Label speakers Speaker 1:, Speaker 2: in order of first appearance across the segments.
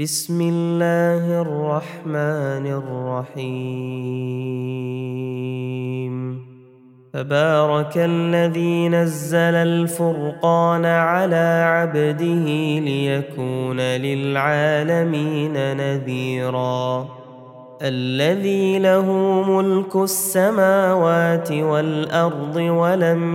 Speaker 1: بسم الله الرحمن الرحيم. تبارك الذي نزل الفرقان على عبده ليكون للعالمين نذيراً. الذي له ملك السماوات والأرض ولم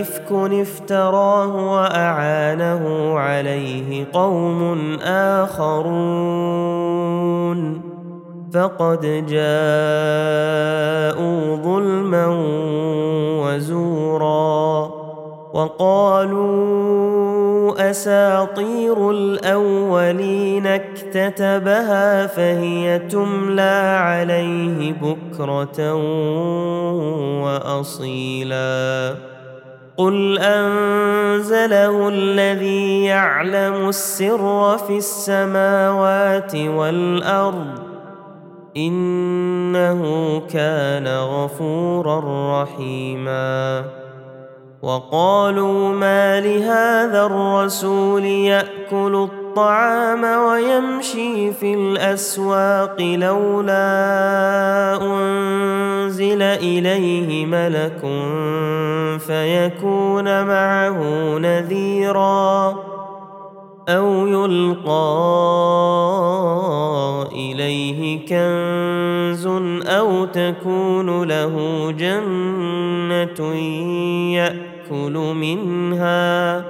Speaker 1: إفك افتراه وأعانه عليه قوم آخرون فقد جاءوا ظلما وزورا وقالوا أساطير الأولين اكتتبها فهي تملى عليه بكرة وأصيلا قل انزله الذي يعلم السر في السماوات والارض انه كان غفورا رحيما وقالوا ما لهذا الرسول ياكل الطعام ويمشي في الأسواق لولا أنزل إليه ملك فيكون معه نذيرا أو يلقى إليه كنز أو تكون له جنة يأكل منها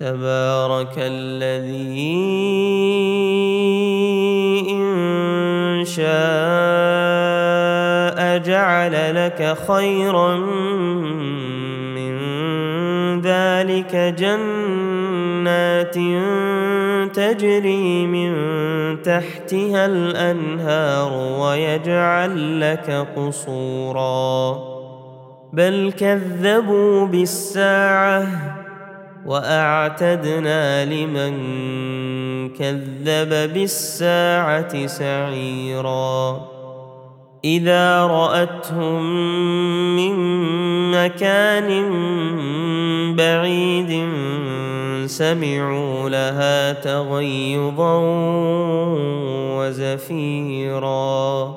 Speaker 1: تبارك الذي إن شاء جعل لك خيرا من ذلك جنات تجري من تحتها الأنهار ويجعل لك قصورا. بل كذبوا بالساعة وأعتدنا لمن كذب بالساعة سعيرا. إذا رأتهم من مكان بعيد سمعوا لها تغيظا وزفيرا.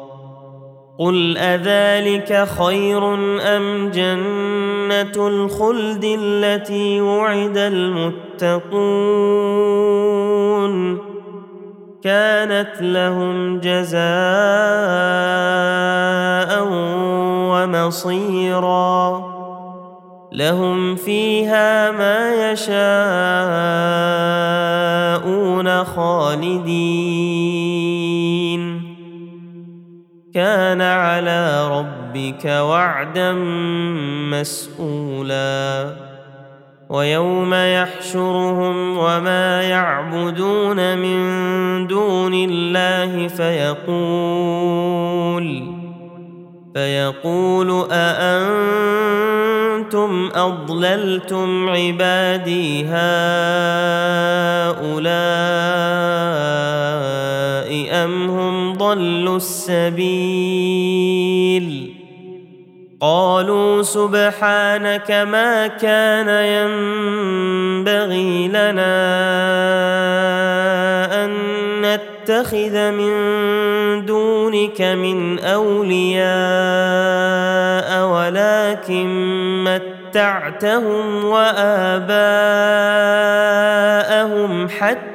Speaker 1: قل اذلك خير ام جنه الخلد التي وعد المتقون كانت لهم جزاء ومصيرا لهم فيها ما يشاءون خالدين كان على ربك وعدا مسئولا ويوم يحشرهم وما يعبدون من دون الله فيقول فيقول أأنتم أضللتم عبادي هؤلاء؟ أم هم ضلوا السبيل قالوا سبحانك ما كان ينبغي لنا ان نتخذ من دونك من اولياء ولكن متعتهم واباءهم حتى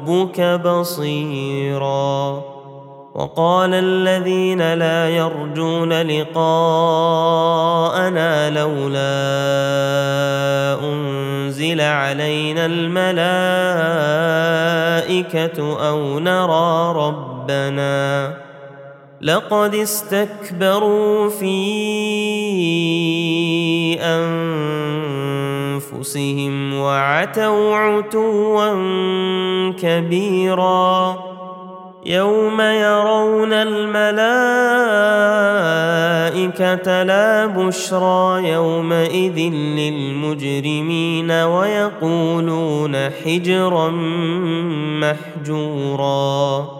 Speaker 1: ربك بصيرا. وقال الذين لا يرجون لقاءنا لولا أنزل علينا الملائكة أو نرى ربنا. لقد استكبروا في انفسهم وعتوا عتوا كبيرا يوم يرون الملائكة لا بشرى يومئذ للمجرمين ويقولون حجرا محجورا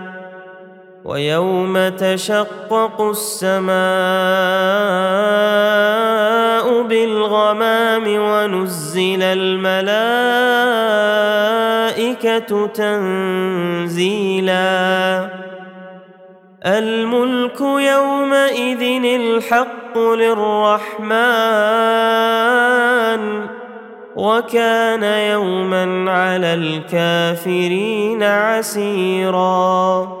Speaker 1: ويوم تشقق السماء بالغمام ونزل الملائكة تنزيلا. الملك يومئذ الحق للرحمن وكان يوما على الكافرين عسيرا.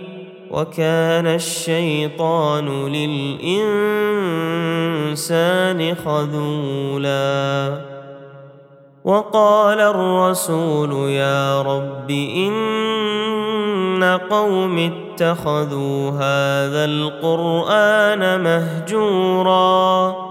Speaker 1: وكان الشيطان للإنسان خذولا. وقال الرسول يا رب إن قوم اتخذوا هذا القرآن مهجورا.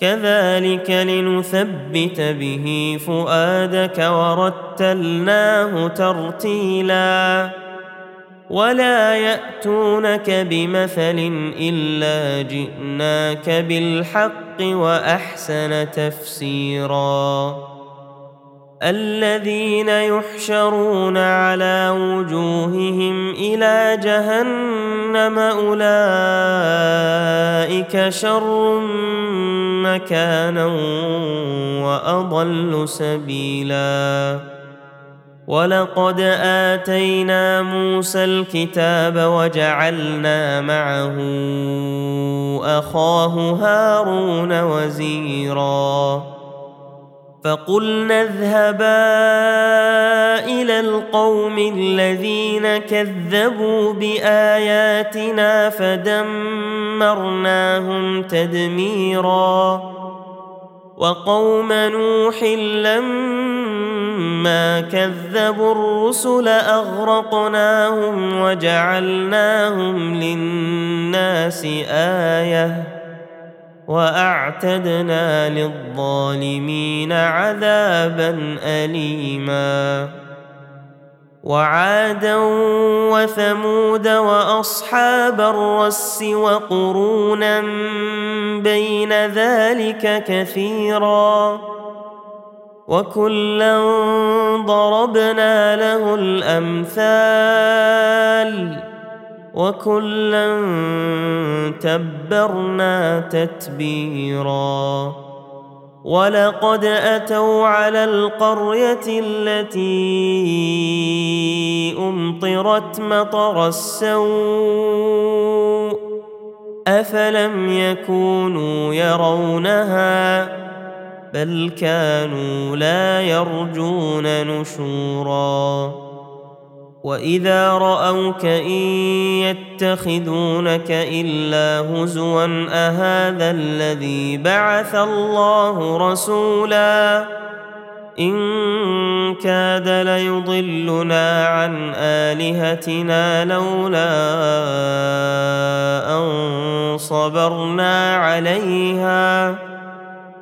Speaker 1: كذلك لنثبت به فؤادك ورتلناه ترتيلا. ولا يأتونك بمثل إلا جئناك بالحق وأحسن تفسيرا. الذين يحشرون على وجوههم إلى جهنم أولئك شر مكانا وأضل سبيلا. ولقد آتينا موسى الكتاب وجعلنا معه أخاه هارون وزيرا. فقلنا اذهبا إلى القوم الذين كذبوا بآياتنا فدمرناهم تدميرا. وقوم نوح لما كذبوا الرسل أغرقناهم وجعلناهم للناس آية. وأعتدنا للظالمين عذابا اليما. وعادا وثمود وأصحاب الرس وقرونا بين ذلك كثيرا. وكلا ضربنا له الأمثال. وكلا تبرنا تتبيرا. ولقد أتوا على القرية التي أمطرت مطر السوء. أفلم يكونوا يرونها؟ بل كانوا لا يرجون نشورا. واذا راوك ان يتخذونك الا هزوا اهذا الذي بعث الله رسولا ان كاد ليضلنا عن الهتنا لولا ان صبرنا عليها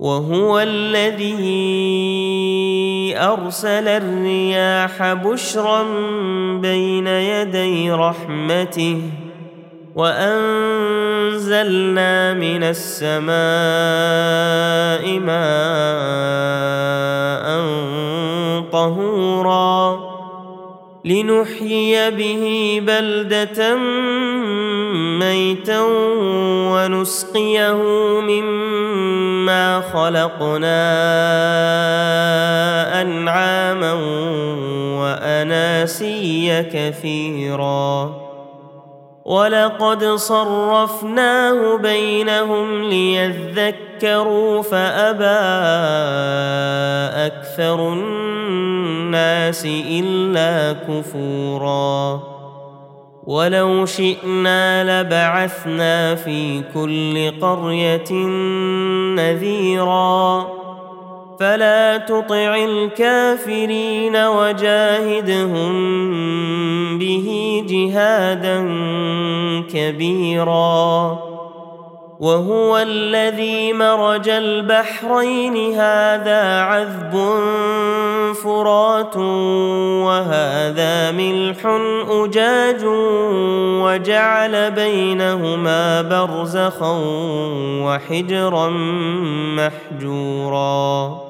Speaker 1: وهو الذي أرسل الرياح بشرا بين يدي رحمته وأنزلنا من السماء ماء طهورا لنحيي به بلدة ميتا ونسقيه مما خلقنا أنعاما وأناسيا كثيرا. ولقد صرفناه بينهم ليذكروا فأبى أكثر الناس إلا كفورا. ولو شئنا لبعثنا في كل قرية نذيرا. فلا تطع الكافرين وجاهدهم به جهادا كبيرا. وهو الذي مرج البحرين هذا عذب فرات وهذا ملح أجاج وجعل بينهما برزخا وحجرا محجورا.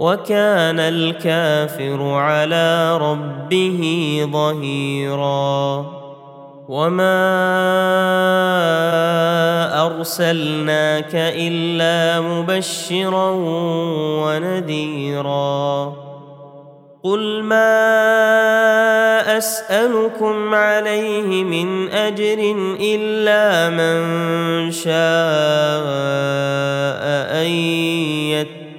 Speaker 1: وكان الكافر على ربه ظهيرا. وما أرسلناك إلا مبشرا ونذيرا. قل ما أسألكم عليه من أجر إلا من شاء أن يتقى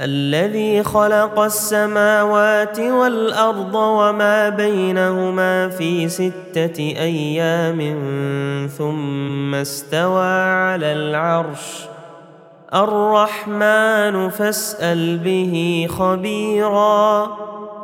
Speaker 1: الذي خلق السماوات والأرض وما بينهما في ستة أيام ثم استوى على العرش. الرحمن فاسأل به خبيرا.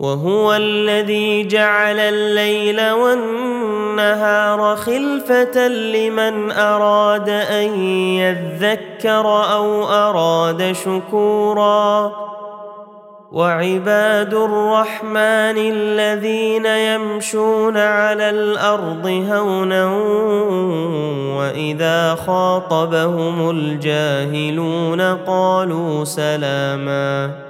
Speaker 1: وهو الذي جعل الليل والنهار خلفة لمن أراد أن يذكر أو أراد شكورا. وعباد الرحمن الذين يمشون على الأرض هونا وإذا خاطبهم الجاهلون قالوا سلاما.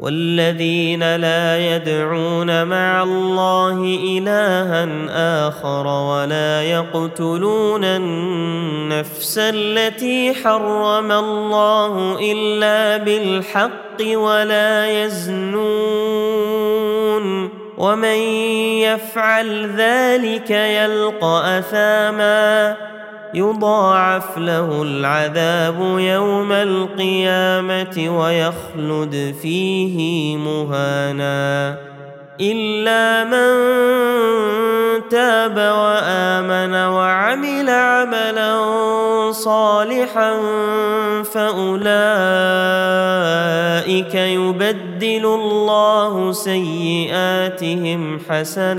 Speaker 1: والذين لا يدعون مع الله إلها آخر ولا يقتلون النفس التي حرم الله إلا بالحق ولا يزنون ومن يفعل ذلك يلقى أثاما يضاعف له العذاب يوم القيامة ويخلد فيه مهانا. إلا من تاب وآمن وعمل عملا صالحا فأولئك يبدل الله سيئاتهم حسنات.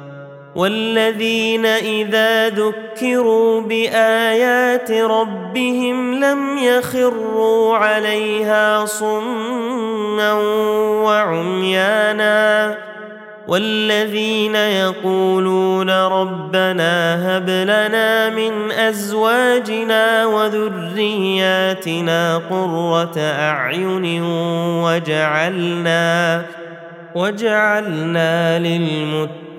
Speaker 1: والذين إذا ذكروا بآيات ربهم لم يخروا عليها صما وعميانا والذين يقولون ربنا هب لنا من أزواجنا وذرياتنا قرة أعين وجعلنا وجعلنا للمتقين